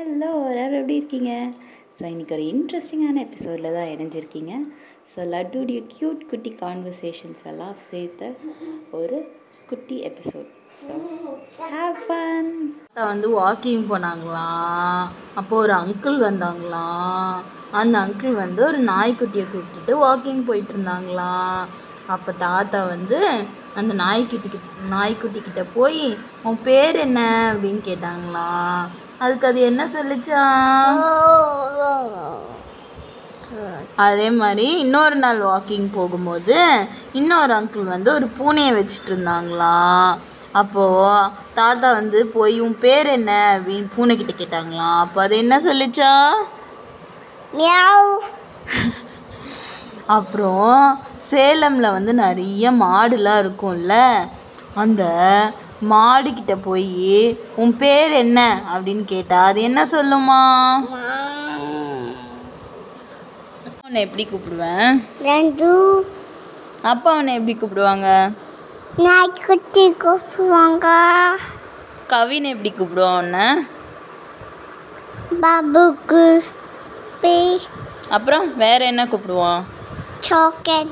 Hello எல்லோரும் எப்படி இருக்கீங்க? ஸோ இன்றைக்கி ஒரு இன்ட்ரெஸ்டிங்கான எபிசோடில் தான் இணைஞ்சிருக்கீங்க. ஸோ லட்டுடைய க்யூட் குட்டி கான்வர்சேஷன்ஸ் எல்லாம் சேர்த்த ஒரு குட்டி எபிசோட் ஹேப்பன் தாத்தா வந்து வாக்கிங் போனாங்களாம். அப்போது ஒரு அங்கிள் வந்தாங்களாம். அந்த அங்கிள் வந்து ஒரு நாய்க்குட்டியை கூப்பிட்டுட்டு வாக்கிங் போயிட்டு இருந்தாங்களாம். அப்போ தாத்தா வந்து அந்த நாய்க்குட்டி நாய்க்குட்டி கிட்ட போய் உன் பேர் என்ன? அப்படின்னு கேட்டாங்களா. அதுக்கு அது என்ன சொல்லிச்சான் அதே மாதிரி இன்னொரு நாள் வாக்கிங் போகும்போது இன்னொரு அங்கிள் வந்து ஒரு பூனையை வச்சுட்டு இருந்தாங்களா. அப்போது தாத்தா வந்து போய் உன் பேர் என்ன? அப்படின்னு பூனைக்கிட்ட கேட்டாங்களாம் அப்போ அது என்ன சொல்லிச்சா? அப்புறம் சேலமில் வந்து நிறைய மாடுலாம் இருக்கும்ல. அந்த மாடுக்கிட்ட போய் உன் பேர் என்ன? அப்படின்னு கேட்டா அது என்ன சொல்லுமா? உன்னை எப்படி கூப்பிடுவேன்? அப்பா உன்னை எப்படி கூப்பிடுவாங்க? நாய்க்குட்டி கூப்பிடுவாங்க. கவின் எப்படி கூப்பிடுவான் உன்னை? பாபுக்கு அப்புறம் வேற என்ன கூப்பிடுவான் talking.